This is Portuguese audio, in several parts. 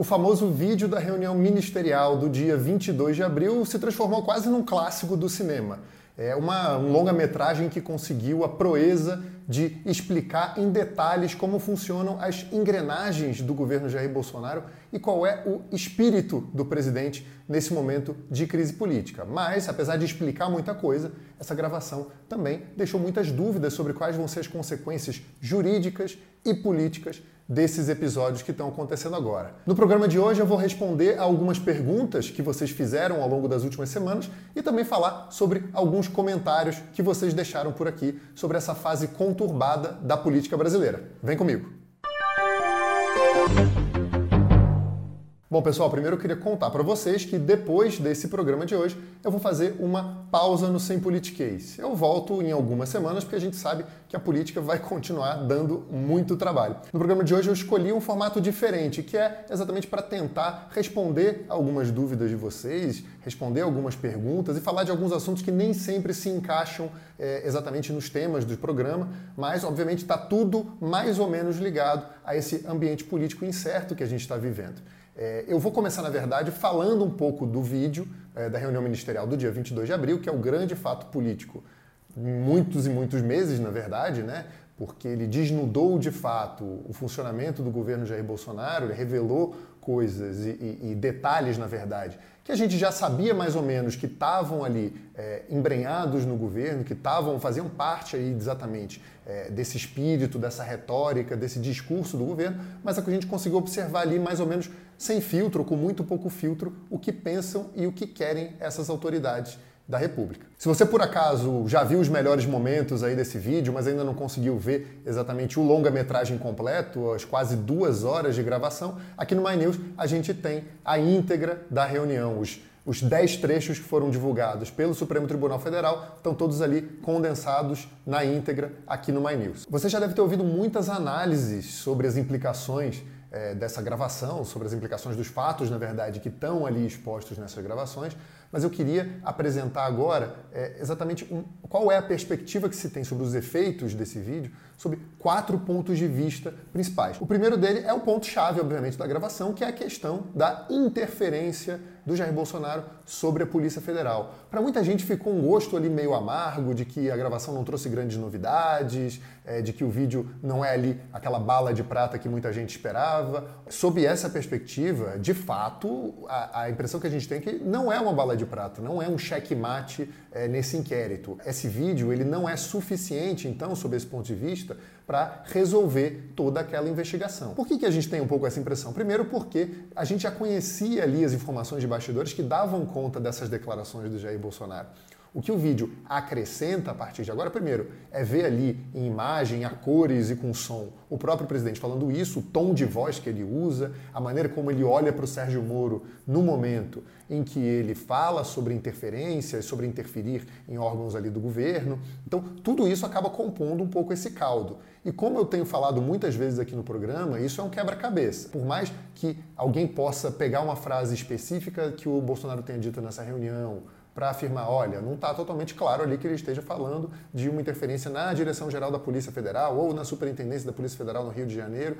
O famoso vídeo da reunião ministerial do dia 22 de abril se transformou quase num clássico do cinema. É uma um longa-metragem que conseguiu a proeza de explicar em detalhes como funcionam as engrenagens do governo Jair Bolsonaro e qual é o espírito do presidente nesse momento de crise política. Mas, apesar de explicar muita coisa, essa gravação também deixou muitas dúvidas sobre quais vão ser as consequências jurídicas e políticas desses episódios que estão acontecendo agora. No programa de hoje eu vou responder a algumas perguntas que vocês fizeram ao longo das últimas semanas e também falar sobre alguns comentários que vocês deixaram por aqui sobre essa fase conturbada da política brasileira. Vem comigo. Bom, pessoal, primeiro eu queria contar para vocês que depois desse programa de hoje eu vou fazer uma pausa no Sem Politiquês. Eu volto em algumas semanas porque a gente sabe que a política vai continuar dando muito trabalho. No programa de hoje eu escolhi um formato diferente, que é exatamente para tentar responder algumas dúvidas de vocês, responder algumas perguntas e falar de alguns assuntos que nem sempre se encaixam é, exatamente nos temas do programa, mas obviamente está tudo mais ou menos ligado a esse ambiente político incerto que a gente está vivendo. É, eu vou começar, na verdade, falando um pouco do vídeo é, da reunião ministerial do dia 22 de abril, que é o grande fato político, muitos e muitos meses, na verdade, né? porque ele desnudou de fato o funcionamento do governo Jair Bolsonaro, ele revelou coisas e, e, e detalhes, na verdade, que a gente já sabia mais ou menos que estavam ali é, embrenhados no governo, que estavam, faziam parte aí exatamente é, desse espírito, dessa retórica, desse discurso do governo, mas é que a gente conseguiu observar ali mais ou menos sem filtro, com muito pouco filtro, o que pensam e o que querem essas autoridades da República. Se você por acaso já viu os melhores momentos aí desse vídeo, mas ainda não conseguiu ver exatamente o longa-metragem completo, as quase duas horas de gravação, aqui no My News a gente tem a íntegra da reunião, os os 10 trechos que foram divulgados pelo Supremo Tribunal Federal estão todos ali condensados na íntegra aqui no My News. Você já deve ter ouvido muitas análises sobre as implicações é, dessa gravação, sobre as implicações dos fatos, na verdade, que estão ali expostos nessas gravações, mas eu queria apresentar agora é, exatamente um, qual é a perspectiva que se tem sobre os efeitos desse vídeo, sobre quatro pontos de vista principais. O primeiro dele é o ponto-chave, obviamente, da gravação, que é a questão da interferência do Jair Bolsonaro sobre a Polícia Federal. Para muita gente ficou um gosto ali meio amargo de que a gravação não trouxe grandes novidades, é, de que o vídeo não é ali aquela bala de prata que muita gente esperava. Sob essa perspectiva, de fato, a, a impressão que a gente tem é que não é uma bala de prata, não é um checkmate é, nesse inquérito. Esse vídeo ele não é suficiente, então, sob esse ponto de vista, para resolver toda aquela investigação. Por que, que a gente tem um pouco essa impressão? Primeiro, porque a gente já conhecia ali as informações de bastidores que davam conta dessas declarações do Jair Bolsonaro. O que o vídeo acrescenta a partir de agora, primeiro, é ver ali em imagem, a cores e com som, o próprio presidente falando isso, o tom de voz que ele usa, a maneira como ele olha para o Sérgio Moro no momento em que ele fala sobre interferências, sobre interferir em órgãos ali do governo. Então, tudo isso acaba compondo um pouco esse caldo. E como eu tenho falado muitas vezes aqui no programa, isso é um quebra-cabeça. Por mais que alguém possa pegar uma frase específica que o Bolsonaro tenha dito nessa reunião, para afirmar, olha, não está totalmente claro ali que ele esteja falando de uma interferência na Direção-Geral da Polícia Federal ou na Superintendência da Polícia Federal no Rio de Janeiro.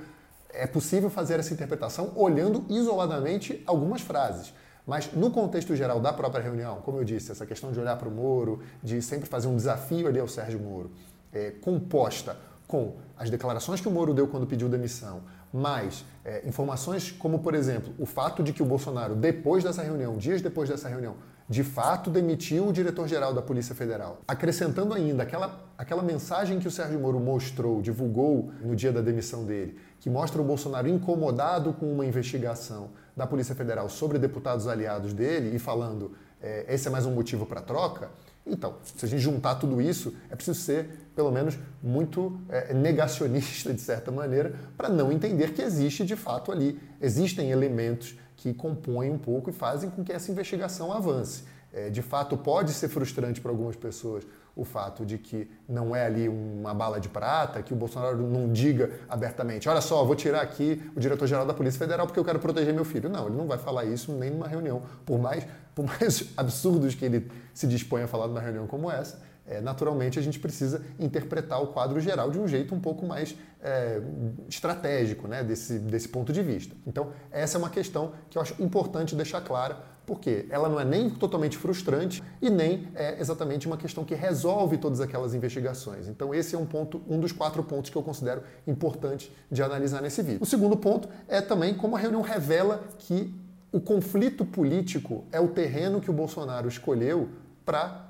É possível fazer essa interpretação olhando isoladamente algumas frases. Mas no contexto geral da própria reunião, como eu disse, essa questão de olhar para o Moro, de sempre fazer um desafio ali ao Sérgio Moro, é, composta com as declarações que o Moro deu quando pediu demissão, mais é, informações como, por exemplo, o fato de que o Bolsonaro, depois dessa reunião, dias depois dessa reunião, de fato demitiu o diretor-geral da Polícia Federal. Acrescentando ainda aquela, aquela mensagem que o Sérgio Moro mostrou, divulgou no dia da demissão dele, que mostra o Bolsonaro incomodado com uma investigação da Polícia Federal sobre deputados aliados dele e falando é, esse é mais um motivo para troca. Então, se a gente juntar tudo isso, é preciso ser, pelo menos, muito é, negacionista, de certa maneira, para não entender que existe de fato ali, existem elementos que compõem um pouco e fazem com que essa investigação avance. É, de fato, pode ser frustrante para algumas pessoas o fato de que não é ali uma bala de prata, que o Bolsonaro não diga abertamente: olha só, vou tirar aqui o diretor-geral da Polícia Federal porque eu quero proteger meu filho. Não, ele não vai falar isso nem numa reunião. Por mais, por mais absurdos que ele se dispõe a falar numa reunião como essa, é, naturalmente a gente precisa interpretar o quadro geral de um jeito um pouco mais é, estratégico né, desse, desse ponto de vista. Então, essa é uma questão que eu acho importante deixar clara, porque ela não é nem totalmente frustrante e nem é exatamente uma questão que resolve todas aquelas investigações. Então, esse é um ponto, um dos quatro pontos que eu considero importante de analisar nesse vídeo. O segundo ponto é também como a reunião revela que o conflito político é o terreno que o Bolsonaro escolheu para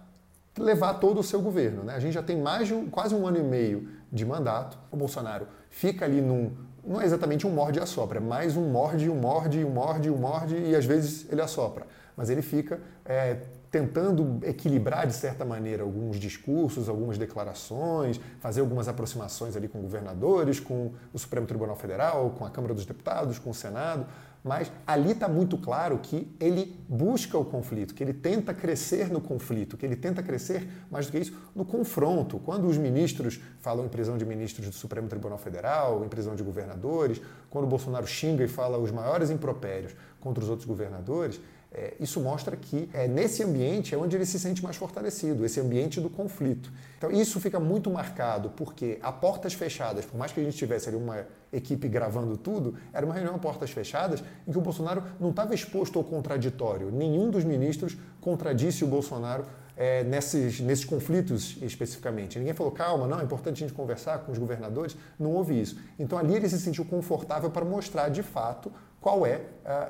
levar todo o seu governo. Né? A gente já tem mais de um, quase um ano e meio de mandato. O Bolsonaro fica ali num. Não é exatamente um morde e assopra, é mais um morde, um morde, um morde, um morde e às vezes ele assopra. Mas ele fica é, tentando equilibrar de certa maneira alguns discursos, algumas declarações, fazer algumas aproximações ali com governadores, com o Supremo Tribunal Federal, com a Câmara dos Deputados, com o Senado mas ali está muito claro que ele busca o conflito, que ele tenta crescer no conflito, que ele tenta crescer, mais do que isso, no confronto. Quando os ministros falam em prisão de ministros do Supremo Tribunal Federal, em prisão de governadores, quando o Bolsonaro xinga e fala os maiores impropérios contra os outros governadores, é, isso mostra que é, nesse ambiente é onde ele se sente mais fortalecido, esse ambiente do conflito. Então isso fica muito marcado porque a portas fechadas, por mais que a gente tivesse ali uma equipe gravando tudo, era uma reunião a portas fechadas em que o Bolsonaro não estava exposto ao contraditório. Nenhum dos ministros contradisse o Bolsonaro é, nesses, nesses conflitos especificamente. Ninguém falou, calma, não, é importante a gente conversar com os governadores. Não houve isso. Então ali ele se sentiu confortável para mostrar de fato qual é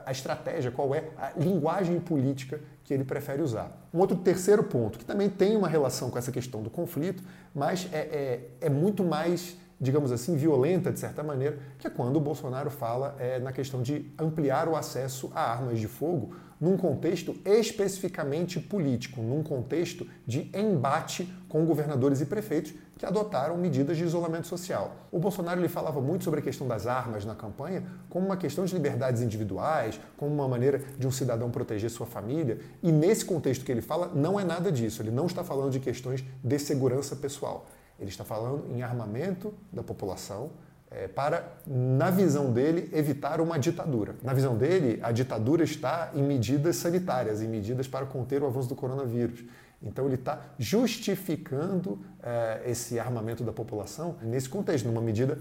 a estratégia, qual é a linguagem política que ele prefere usar. Um outro terceiro ponto, que também tem uma relação com essa questão do conflito, mas é, é, é muito mais, digamos assim, violenta, de certa maneira, que é quando o Bolsonaro fala é, na questão de ampliar o acesso a armas de fogo num contexto especificamente político, num contexto de embate com governadores e prefeitos que adotaram medidas de isolamento social. O Bolsonaro ele falava muito sobre a questão das armas na campanha como uma questão de liberdades individuais, como uma maneira de um cidadão proteger sua família, e nesse contexto que ele fala, não é nada disso. Ele não está falando de questões de segurança pessoal. Ele está falando em armamento da população, é, para, na visão dele, evitar uma ditadura. Na visão dele, a ditadura está em medidas sanitárias, em medidas para conter o avanço do coronavírus. Então ele está justificando é, esse armamento da população nesse contexto, numa medida,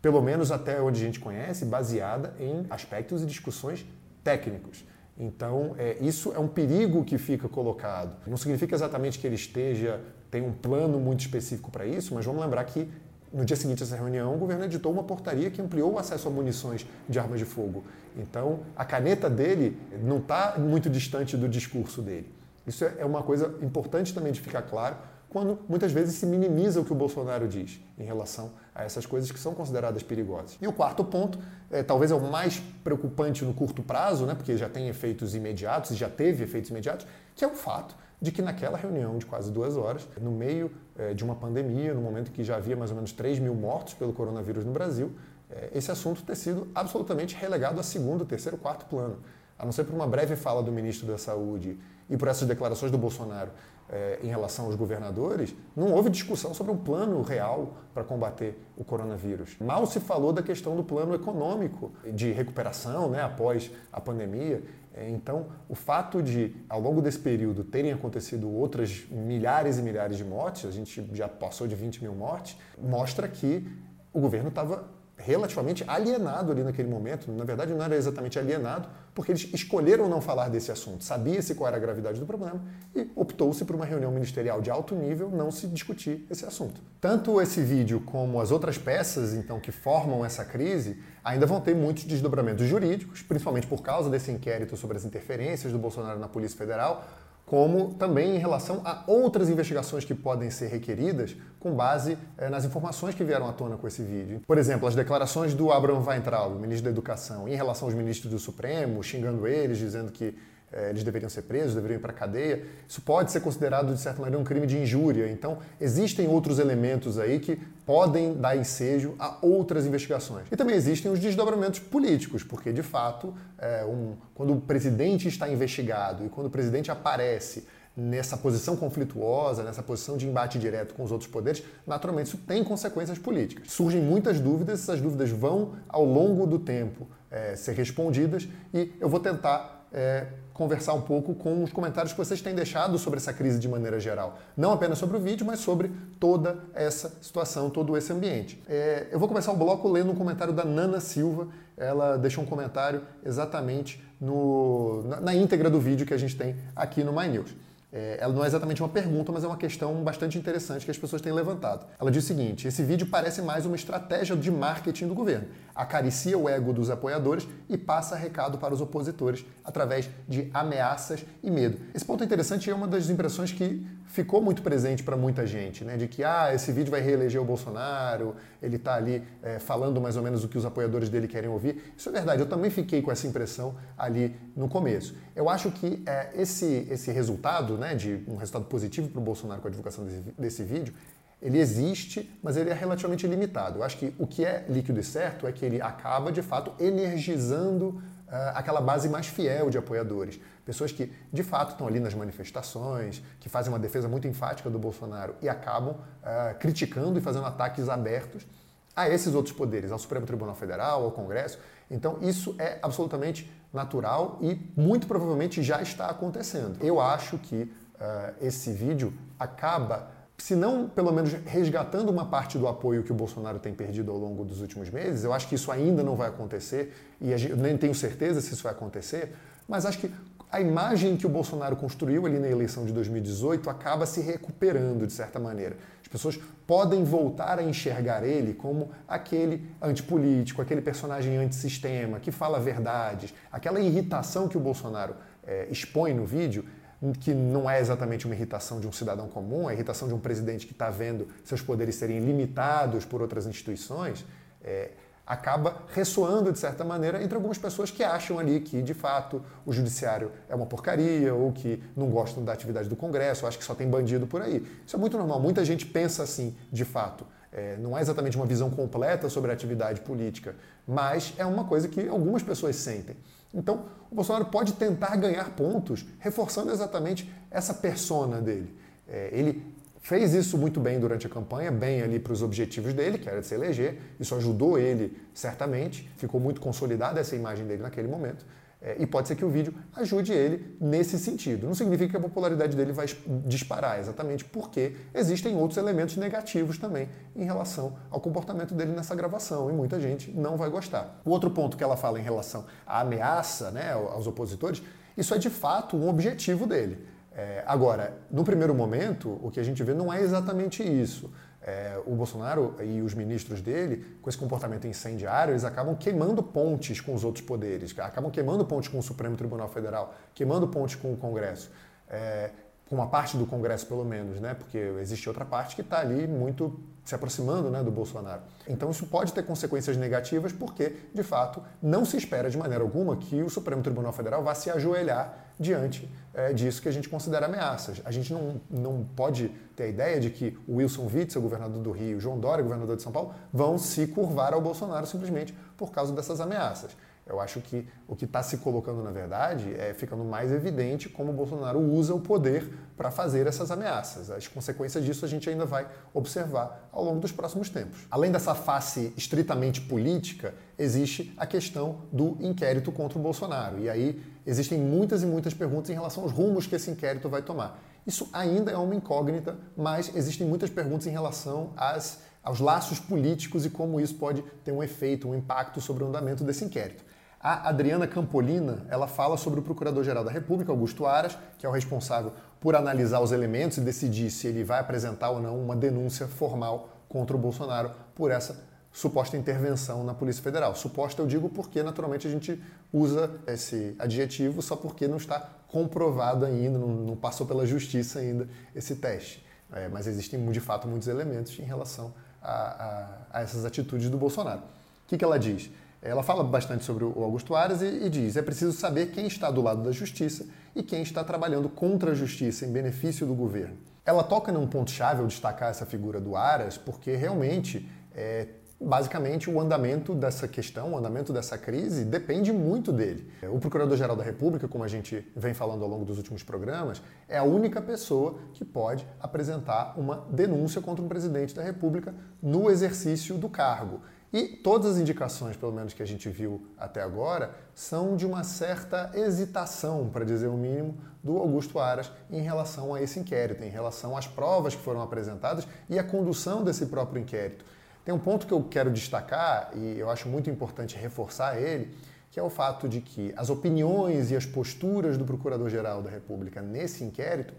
pelo menos até onde a gente conhece, baseada em aspectos e discussões técnicos. Então, é, isso é um perigo que fica colocado. Não significa exatamente que ele esteja, tem um plano muito específico para isso, mas vamos lembrar que no dia seguinte dessa reunião, o governo editou uma portaria que ampliou o acesso a munições de armas de fogo. Então, a caneta dele não está muito distante do discurso dele. Isso é uma coisa importante também de ficar claro quando muitas vezes se minimiza o que o Bolsonaro diz em relação a essas coisas que são consideradas perigosas. E o quarto ponto, é, talvez é o mais preocupante no curto prazo, né, porque já tem efeitos imediatos e já teve efeitos imediatos, que é o fato de que naquela reunião de quase duas horas, no meio é, de uma pandemia, no momento que já havia mais ou menos 3 mil mortos pelo coronavírus no Brasil, é, esse assunto ter sido absolutamente relegado a segundo, terceiro, quarto plano. A não ser por uma breve fala do ministro da Saúde e por essas declarações do Bolsonaro é, em relação aos governadores, não houve discussão sobre um plano real para combater o coronavírus. Mal se falou da questão do plano econômico de recuperação né, após a pandemia. É, então, o fato de, ao longo desse período, terem acontecido outras milhares e milhares de mortes, a gente já passou de 20 mil mortes, mostra que o governo estava relativamente alienado ali naquele momento. Na verdade, não era exatamente alienado, porque eles escolheram não falar desse assunto. Sabia-se qual era a gravidade do problema e optou-se por uma reunião ministerial de alto nível não se discutir esse assunto. Tanto esse vídeo como as outras peças, então, que formam essa crise, ainda vão ter muitos desdobramentos jurídicos, principalmente por causa desse inquérito sobre as interferências do Bolsonaro na Polícia Federal, como também em relação a outras investigações que podem ser requeridas com base eh, nas informações que vieram à tona com esse vídeo. Por exemplo, as declarações do Abraham Weintraub, ministro da Educação, em relação aos ministros do Supremo, xingando eles, dizendo que eles deveriam ser presos, deveriam ir para a cadeia. Isso pode ser considerado, de certa maneira, um crime de injúria. Então, existem outros elementos aí que podem dar ensejo a outras investigações. E também existem os desdobramentos políticos, porque, de fato, é, um, quando o presidente está investigado e quando o presidente aparece nessa posição conflituosa, nessa posição de embate direto com os outros poderes, naturalmente isso tem consequências políticas. Surgem muitas dúvidas, essas dúvidas vão, ao longo do tempo, é, ser respondidas e eu vou tentar é, conversar um pouco com os comentários que vocês têm deixado sobre essa crise de maneira geral. Não apenas sobre o vídeo, mas sobre toda essa situação, todo esse ambiente. É, eu vou começar o bloco lendo um comentário da Nana Silva. Ela deixou um comentário exatamente no, na, na íntegra do vídeo que a gente tem aqui no My News. É, ela não é exatamente uma pergunta, mas é uma questão bastante interessante que as pessoas têm levantado. Ela diz o seguinte: esse vídeo parece mais uma estratégia de marketing do governo. Acaricia o ego dos apoiadores e passa recado para os opositores através de ameaças e medo. Esse ponto é interessante e é uma das impressões que ficou muito presente para muita gente, né? De que ah, esse vídeo vai reeleger o Bolsonaro, ele está ali é, falando mais ou menos o que os apoiadores dele querem ouvir. Isso é verdade, eu também fiquei com essa impressão ali no começo. Eu acho que é, esse, esse resultado, né, de um resultado positivo para o Bolsonaro com a divulgação desse, desse vídeo, ele existe, mas ele é relativamente limitado. Eu acho que o que é líquido e certo é que ele acaba, de fato, energizando aquela base mais fiel de apoiadores. Pessoas que, de fato, estão ali nas manifestações, que fazem uma defesa muito enfática do Bolsonaro e acabam uh, criticando e fazendo ataques abertos a esses outros poderes, ao Supremo Tribunal Federal, ao Congresso. Então, isso é absolutamente natural e muito provavelmente já está acontecendo. Eu acho que uh, esse vídeo acaba se não pelo menos resgatando uma parte do apoio que o Bolsonaro tem perdido ao longo dos últimos meses, eu acho que isso ainda não vai acontecer e eu nem tenho certeza se isso vai acontecer, mas acho que a imagem que o Bolsonaro construiu ali na eleição de 2018 acaba se recuperando de certa maneira. As pessoas podem voltar a enxergar ele como aquele antipolítico, aquele personagem antissistema, que fala verdades, aquela irritação que o Bolsonaro é, expõe no vídeo que não é exatamente uma irritação de um cidadão comum, a irritação de um presidente que está vendo seus poderes serem limitados por outras instituições, é, acaba ressoando de certa maneira entre algumas pessoas que acham ali que, de fato, o judiciário é uma porcaria ou que não gostam da atividade do Congresso, acham que só tem bandido por aí. Isso é muito normal. Muita gente pensa assim, de fato. É, não é exatamente uma visão completa sobre a atividade política, mas é uma coisa que algumas pessoas sentem. Então, o Bolsonaro pode tentar ganhar pontos reforçando exatamente essa persona dele. É, ele fez isso muito bem durante a campanha, bem ali para os objetivos dele, que era de se eleger. Isso ajudou ele, certamente. Ficou muito consolidada essa imagem dele naquele momento. É, e pode ser que o vídeo ajude ele nesse sentido. Não significa que a popularidade dele vai disparar, exatamente porque existem outros elementos negativos também em relação ao comportamento dele nessa gravação e muita gente não vai gostar. O outro ponto que ela fala em relação à ameaça né, aos opositores, isso é de fato um objetivo dele. É, agora, no primeiro momento, o que a gente vê não é exatamente isso. É, o Bolsonaro e os ministros dele, com esse comportamento incendiário, eles acabam queimando pontes com os outros poderes, acabam queimando pontes com o Supremo Tribunal Federal, queimando pontes com o Congresso. É, com uma parte do Congresso, pelo menos, né? Porque existe outra parte que está ali muito se aproximando né, do Bolsonaro. Então isso pode ter consequências negativas porque, de fato, não se espera de maneira alguma que o Supremo Tribunal Federal vá se ajoelhar diante é, disso que a gente considera ameaças. A gente não, não pode ter a ideia de que o Wilson Witzel, governador do Rio, João Dória, governador de São Paulo, vão se curvar ao Bolsonaro simplesmente por causa dessas ameaças. Eu acho que o que está se colocando, na verdade, é ficando mais evidente como o Bolsonaro usa o poder para fazer essas ameaças. As consequências disso a gente ainda vai observar ao longo dos próximos tempos. Além dessa face estritamente política, existe a questão do inquérito contra o Bolsonaro. E aí existem muitas e muitas perguntas em relação aos rumos que esse inquérito vai tomar. Isso ainda é uma incógnita, mas existem muitas perguntas em relação às, aos laços políticos e como isso pode ter um efeito, um impacto sobre o andamento desse inquérito. A Adriana Campolina, ela fala sobre o Procurador-Geral da República, Augusto Aras, que é o responsável por analisar os elementos e decidir se ele vai apresentar ou não uma denúncia formal contra o Bolsonaro por essa suposta intervenção na Polícia Federal. Suposta eu digo porque naturalmente a gente usa esse adjetivo só porque não está comprovado ainda, não, passou pela justiça ainda esse teste. É, mas existem de fato muitos elementos em relação a, a, a essas atitudes do Bolsonaro. O que, que ela diz? Ela fala bastante sobre o Augusto Aras e, e, diz: é preciso saber quem está do lado da justiça e quem está trabalhando contra a justiça em benefício do governo. Ela toca num ponto-chave ao destacar essa figura do Aras, porque realmente, é, basicamente, o andamento dessa questão, o andamento dessa crise, depende muito dele. O Procurador-Geral da República, como a gente vem falando ao longo dos últimos programas, é a única pessoa que pode apresentar uma denúncia contra um presidente da República no exercício do cargo. E todas as indicações, pelo menos que a gente viu até agora, são de uma certa hesitação, para dizer o mínimo, do Augusto Aras em relação a esse inquérito, em relação às provas que foram apresentadas e a condução desse próprio inquérito. Tem um ponto que eu quero destacar e eu acho muito importante reforçar ele, que é o fato de que as opiniões e as posturas do Procurador-Geral da República nesse inquérito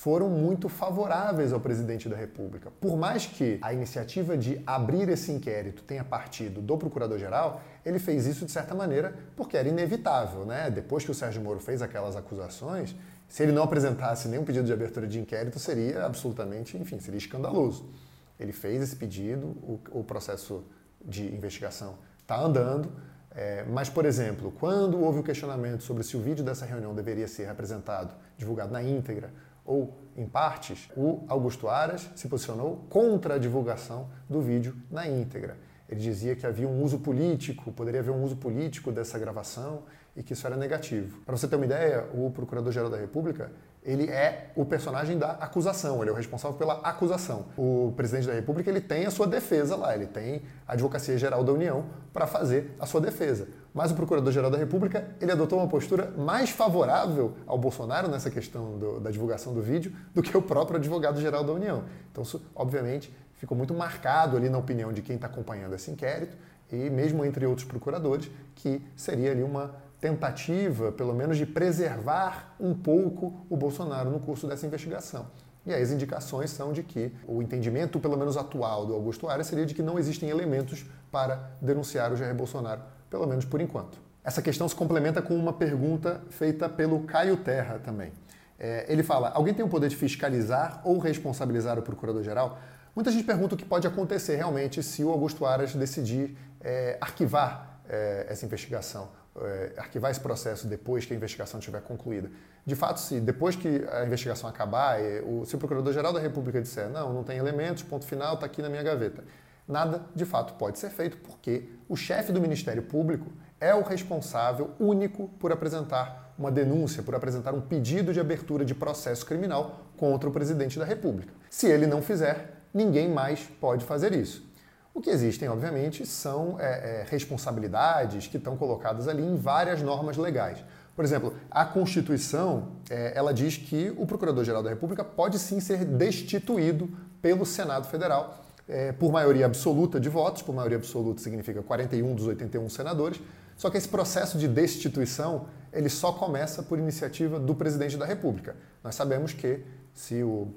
foram muito favoráveis ao presidente da República. Por mais que a iniciativa de abrir esse inquérito tenha partido do Procurador-Geral, ele fez isso de certa maneira porque era inevitável, né? Depois que o Sérgio Moro fez aquelas acusações, se ele não apresentasse nenhum pedido de abertura de inquérito, seria absolutamente, enfim, seria escandaloso. Ele fez esse pedido, o, o processo de investigação está andando, é, mas, por exemplo, quando houve o questionamento sobre se o vídeo dessa reunião deveria ser apresentado, divulgado na íntegra ou em partes, o Augusto Aras se posicionou contra a divulgação do vídeo na íntegra. Ele dizia que havia um uso político, poderia haver um uso político dessa gravação e que isso era negativo. Para você ter uma ideia, o Procurador-Geral da República ele é o personagem da acusação, ele é o responsável pela acusação. O presidente da República ele tem a sua defesa lá, ele tem a Advocacia Geral da União para fazer a sua defesa. Mas o Procurador-Geral da República ele adotou uma postura mais favorável ao Bolsonaro nessa questão do, da divulgação do vídeo do que o próprio Advogado-Geral da União. Então, isso, obviamente, ficou muito marcado ali na opinião de quem está acompanhando esse inquérito e mesmo entre outros procuradores, que seria ali uma tentativa, pelo menos, de preservar um pouco o Bolsonaro no curso dessa investigação. E aí as indicações são de que o entendimento, pelo menos atual, do Augusto Aras seria de que não existem elementos para denunciar o Jair Bolsonaro, pelo menos por enquanto. Essa questão se complementa com uma pergunta feita pelo Caio Terra também. É, ele fala: alguém tem o poder de fiscalizar ou responsabilizar o procurador-geral? Muita gente pergunta o que pode acontecer realmente se o Augusto Aras decidir é, arquivar é, essa investigação é, arquivar esse processo depois que a investigação estiver concluída. De fato, se depois que a investigação acabar, o, se o Procurador-Geral da República disser não, não tem elementos, ponto final, está aqui na minha gaveta, nada de fato pode ser feito porque o chefe do Ministério Público é o responsável único por apresentar uma denúncia, por apresentar um pedido de abertura de processo criminal contra o presidente da República. Se ele não fizer, ninguém mais pode fazer isso. O que existem, obviamente, são é, é, responsabilidades que estão colocadas ali em várias normas legais. Por exemplo, a Constituição é, ela diz que o Procurador-Geral da República pode sim ser destituído pelo Senado Federal é, por maioria absoluta de votos, por maioria absoluta significa 41 dos 81 senadores, só que esse processo de destituição ele só começa por iniciativa do presidente da República. Nós sabemos que se o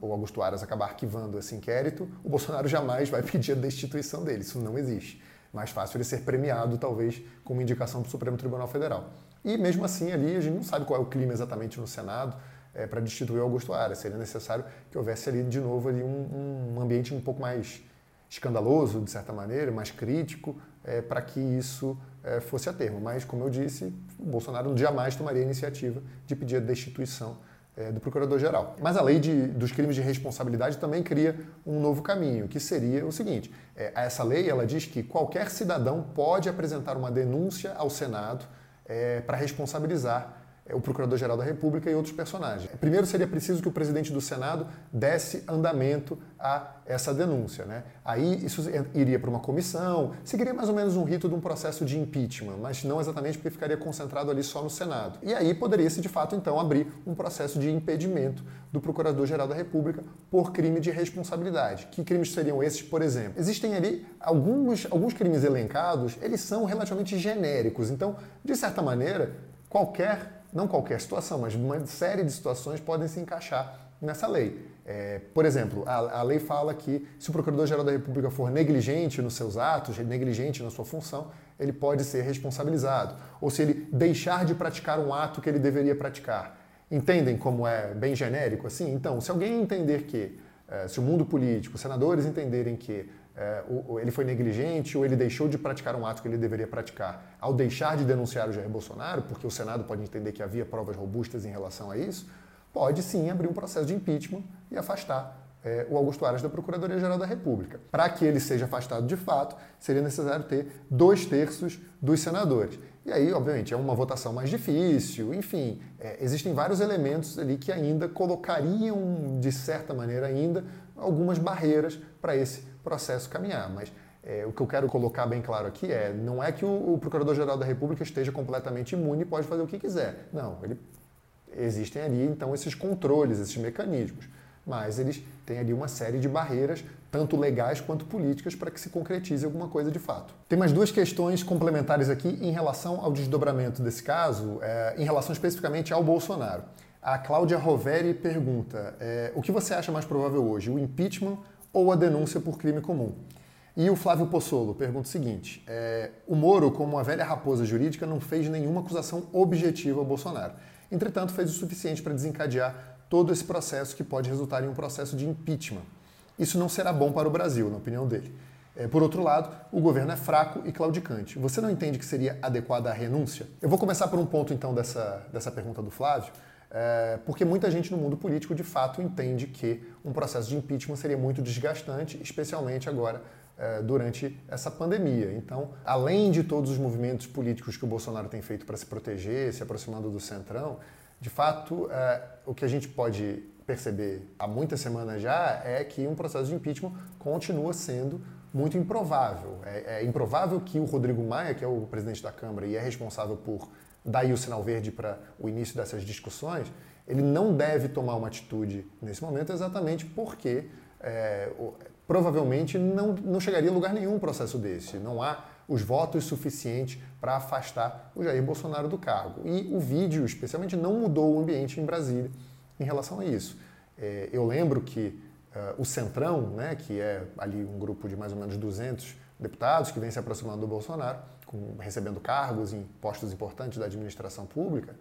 o Augusto Aras acabar arquivando esse inquérito, o Bolsonaro jamais vai pedir a destituição dele. Isso não existe. Mais fácil ele ser premiado, talvez, com uma indicação para o Supremo Tribunal Federal. E mesmo assim, ali, a gente não sabe qual é o clima exatamente no Senado é, para destituir Augusto Aras. Seria necessário que houvesse ali, de novo, ali um, um ambiente um pouco mais escandaloso, de certa maneira, mais crítico, é, para que isso é, fosse a termo. Mas, como eu disse, Bolsonaro jamais tomaria a iniciativa de pedir a destituição é, do Procurador-Geral. Mas a lei de, dos crimes de responsabilidade também cria um novo caminho, que seria o seguinte: é, essa lei ela diz que qualquer cidadão pode apresentar uma denúncia ao Senado é, para responsabilizar o Procurador-Geral da República e outros personagens. Primeiro seria preciso que o presidente do Senado desse andamento a essa denúncia. Né? Aí isso iria para uma comissão, seguiria mais ou menos um rito de um processo de impeachment, mas não exatamente porque ficaria concentrado ali só no Senado. E aí poderia-se, de fato, então, abrir um processo de impedimento do Procurador-Geral da República por crime de responsabilidade. Que crimes seriam esses, por exemplo? Existem ali alguns, alguns crimes elencados, eles são relativamente genéricos. Então, de certa maneira, qualquer não qualquer situação, mas uma série de situações podem se encaixar nessa lei. É, por exemplo, a, a, lei fala que se o Procurador-Geral da República for negligente nos seus atos, negligente na sua função, ele pode ser responsabilizado. Ou se ele deixar de praticar um ato que ele deveria praticar. Entendem como é bem genérico assim? Então, se alguém entender que, é, se o mundo político, os senadores entenderem que é, ele foi negligente ou ele deixou de praticar um ato que ele deveria praticar ao deixar de denunciar o Jair Bolsonaro, porque o Senado pode entender que havia provas robustas em relação a isso, pode sim abrir um processo de impeachment e afastar é, o Augusto Aras da Procuradoria-Geral da República. Para que ele seja afastado de fato, seria necessário ter dois terços dos senadores. E aí, obviamente, é uma votação mais difícil, enfim, é, existem vários elementos ali que ainda colocariam, de certa maneira, ainda algumas barreiras para esse processo caminhar. Mas É, o que eu quero colocar bem claro aqui é, não é que o, o Procurador-Geral da República esteja completamente imune e pode fazer o que quiser. Não, ele, existem ali então esses controles, esses mecanismos. Mas eles têm ali uma série de barreiras, tanto legais quanto políticas, para que se concretize alguma coisa de fato. Tem mais duas questões complementares aqui em relação ao desdobramento desse caso, é, em relação especificamente ao Bolsonaro. A Cláudia Roveri pergunta: é, o que você acha mais provável hoje, o impeachment ou a denúncia por crime comum? E o Flávio Possolo pergunta o seguinte: é, o Moro, como uma velha raposa jurídica, não fez nenhuma acusação objetiva ao Bolsonaro. Entretanto, fez o suficiente para desencadear todo esse processo que pode resultar em um processo de impeachment. Isso não será bom para o Brasil, na opinião dele. É, por outro lado, o governo é fraco e claudicante. Você não entende que seria adequada a renúncia? Eu vou começar por um ponto, então, dessa, dessa pergunta do Flávio, é, porque muita gente no mundo político de fato entende que um processo de impeachment seria muito desgastante, especialmente agora é, durante essa pandemia. Então, além de todos os movimentos políticos que o Bolsonaro tem feito para se proteger, se aproximando do centrão, de fato, é, o que a gente pode perceber há muitas semanas já é que um processo de impeachment continua sendo muito improvável. É, é improvável que o Rodrigo Maia, que é o presidente da Câmara e é responsável por daí o sinal verde para o início dessas discussões, ele não deve tomar uma atitude nesse momento exatamente porque é, provavelmente não, não chegaria a lugar nenhum um processo desse. Não há os votos suficientes para afastar o Jair Bolsonaro do cargo. E o vídeo, especialmente, não mudou o ambiente em Brasília em relação a isso. É, eu lembro que uh, o Centrão, né, que é ali um grupo de mais ou menos 200 deputados que vem se aproximando do Bolsonaro, com, recebendo cargos em postos importantes da administração pública,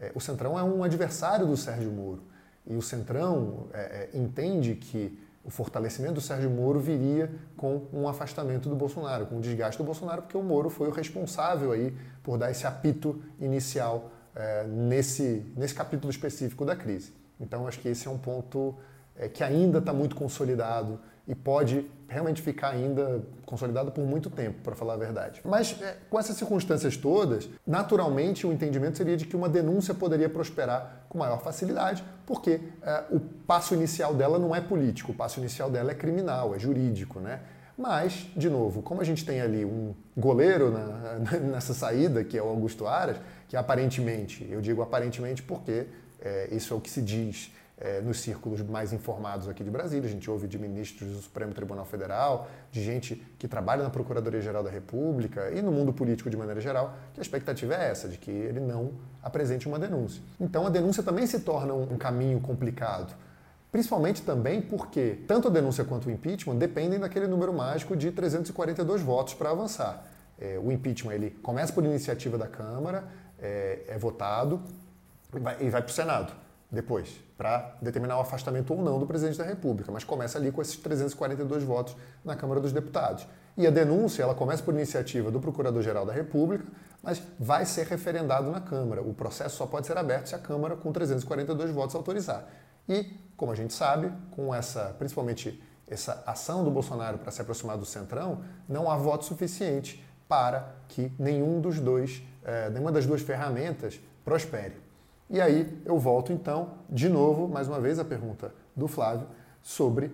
é, o Centrão é um adversário do Sérgio Moro. E o Centrão é, é, entende que o fortalecimento do Sérgio Moro viria com um afastamento do Bolsonaro, com o um desgaste do Bolsonaro, porque o Moro foi o responsável aí por dar esse apito inicial é, nesse, nesse capítulo específico da crise. Então, acho que esse é um ponto é, que ainda está muito consolidado e pode realmente ficar ainda consolidado por muito tempo, para falar a verdade. Mas é, com essas circunstâncias todas, naturalmente o entendimento seria de que uma denúncia poderia prosperar com maior facilidade, porque é, o passo inicial dela não é político, o passo inicial dela é criminal, é jurídico, né? Mas, de novo, como a gente tem ali um goleiro na, nessa saída, que é o Augusto Aras, que aparentemente, eu digo aparentemente porque é, isso é o que se diz, é, nos círculos mais informados aqui de Brasília. A gente ouve de ministros do Supremo Tribunal Federal, de gente que trabalha na Procuradoria-Geral da República e no mundo político de maneira geral, que a expectativa é essa, de que ele não apresente uma denúncia. Então a denúncia também se torna um, caminho complicado. Principalmente também porque tanto a denúncia quanto o impeachment dependem daquele número mágico de 342 votos para avançar. É, o impeachment ele começa por iniciativa da Câmara, é, é votado e vai, vai para o Senado depois, para determinar o afastamento ou não do presidente da República, mas começa ali com esses 342 votos na Câmara dos Deputados. E a denúncia, ela começa por iniciativa do Procurador-Geral da República, mas vai ser referendado na Câmara. O processo só pode ser aberto se a Câmara, com 342 votos, autorizar. E, como a gente sabe, com essa, principalmente essa ação do Bolsonaro para se aproximar do Centrão, não há voto suficiente para que nenhum dos dois, eh, nenhuma das duas ferramentas prospere. E aí eu volto então, de novo, mais uma vez, a pergunta do Flávio sobre uh,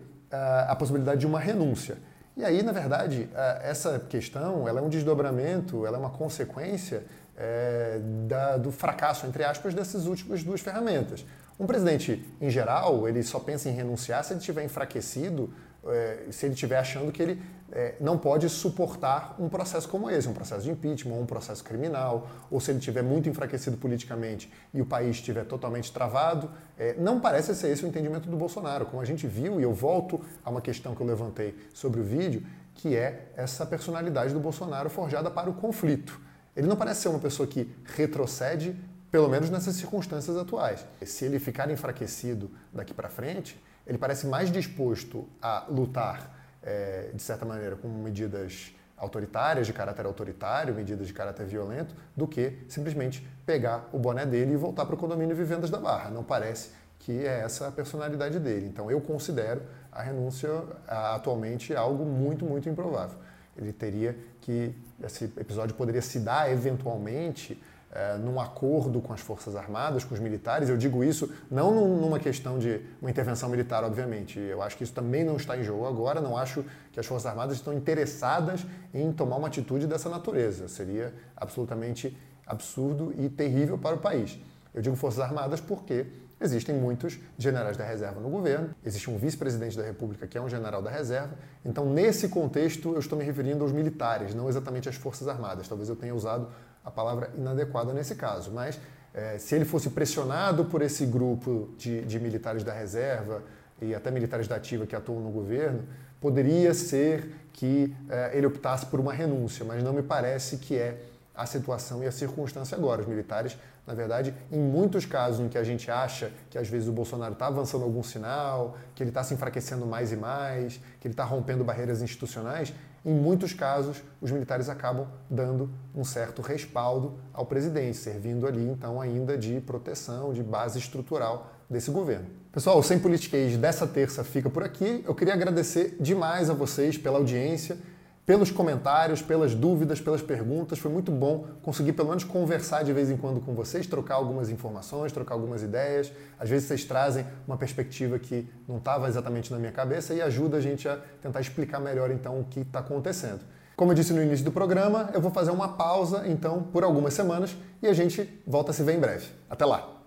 a possibilidade de uma renúncia. E aí, na verdade, uh, essa questão ela é um desdobramento, ela é uma consequência é, da, do fracasso, entre aspas, dessas últimas duas ferramentas. Um presidente, em geral, ele só pensa em renunciar se ele estiver enfraquecido, é, se ele estiver achando que ele é, não pode suportar um processo como esse, um processo de impeachment, um processo criminal, ou se ele estiver muito enfraquecido politicamente e o país estiver totalmente travado. É, não parece ser esse o entendimento do Bolsonaro, como a gente viu, e eu volto a uma questão que eu levantei sobre o vídeo, que é essa personalidade do Bolsonaro forjada para o conflito. Ele não parece ser uma pessoa que retrocede, pelo menos nessas circunstâncias atuais. Se ele ficar enfraquecido daqui para frente, ele parece mais disposto a lutar é, de certa maneira, com medidas autoritárias, de caráter autoritário, medidas de caráter violento, do que simplesmente pegar o boné dele e voltar para o condomínio Vivendas da Barra. Não parece que é essa a personalidade dele. Então eu considero a renúncia atualmente algo muito, muito improvável. Ele teria que, esse episódio poderia se dar eventualmente é, num acordo com as Forças Armadas, com os militares. Eu digo isso não numa questão de uma intervenção militar, obviamente. Eu acho que isso também não está em jogo agora. Não acho que as Forças Armadas estão interessadas em tomar uma atitude dessa natureza. Seria absolutamente absurdo e terrível para o país. Eu digo Forças Armadas porque existem muitos generais da reserva no governo, existe um vice-presidente da República que é um general da reserva. Então, nesse contexto, eu estou me referindo aos militares, não exatamente às Forças Armadas. Talvez eu tenha usado a palavra inadequada nesse caso, mas é, se ele fosse pressionado por esse grupo de, de militares da reserva e até militares da ativa que atuam no governo, poderia ser que é, ele optasse por uma renúncia, mas não me parece que é a situação e a circunstância agora. Os militares, na verdade, em muitos casos em que a gente acha que às vezes o Bolsonaro está avançando algum sinal, que ele está se enfraquecendo mais e mais, que ele está rompendo barreiras institucionais, em muitos casos os militares acabam dando um certo respaldo ao presidente, servindo ali então ainda de proteção, de base estrutural desse governo. Pessoal, o Sem Politiquês dessa terça fica por aqui. Eu queria agradecer demais a vocês pela audiência pelos comentários, pelas dúvidas, pelas perguntas. Foi muito bom conseguir pelo menos conversar de vez em quando com vocês, trocar algumas informações, trocar algumas ideias. Às vezes vocês trazem uma perspectiva que não estava exatamente na minha cabeça e ajuda a gente a tentar explicar melhor então o que está acontecendo. Como eu disse no início do programa, eu vou fazer uma pausa então por algumas semanas e a gente volta a se ver em breve. Até lá!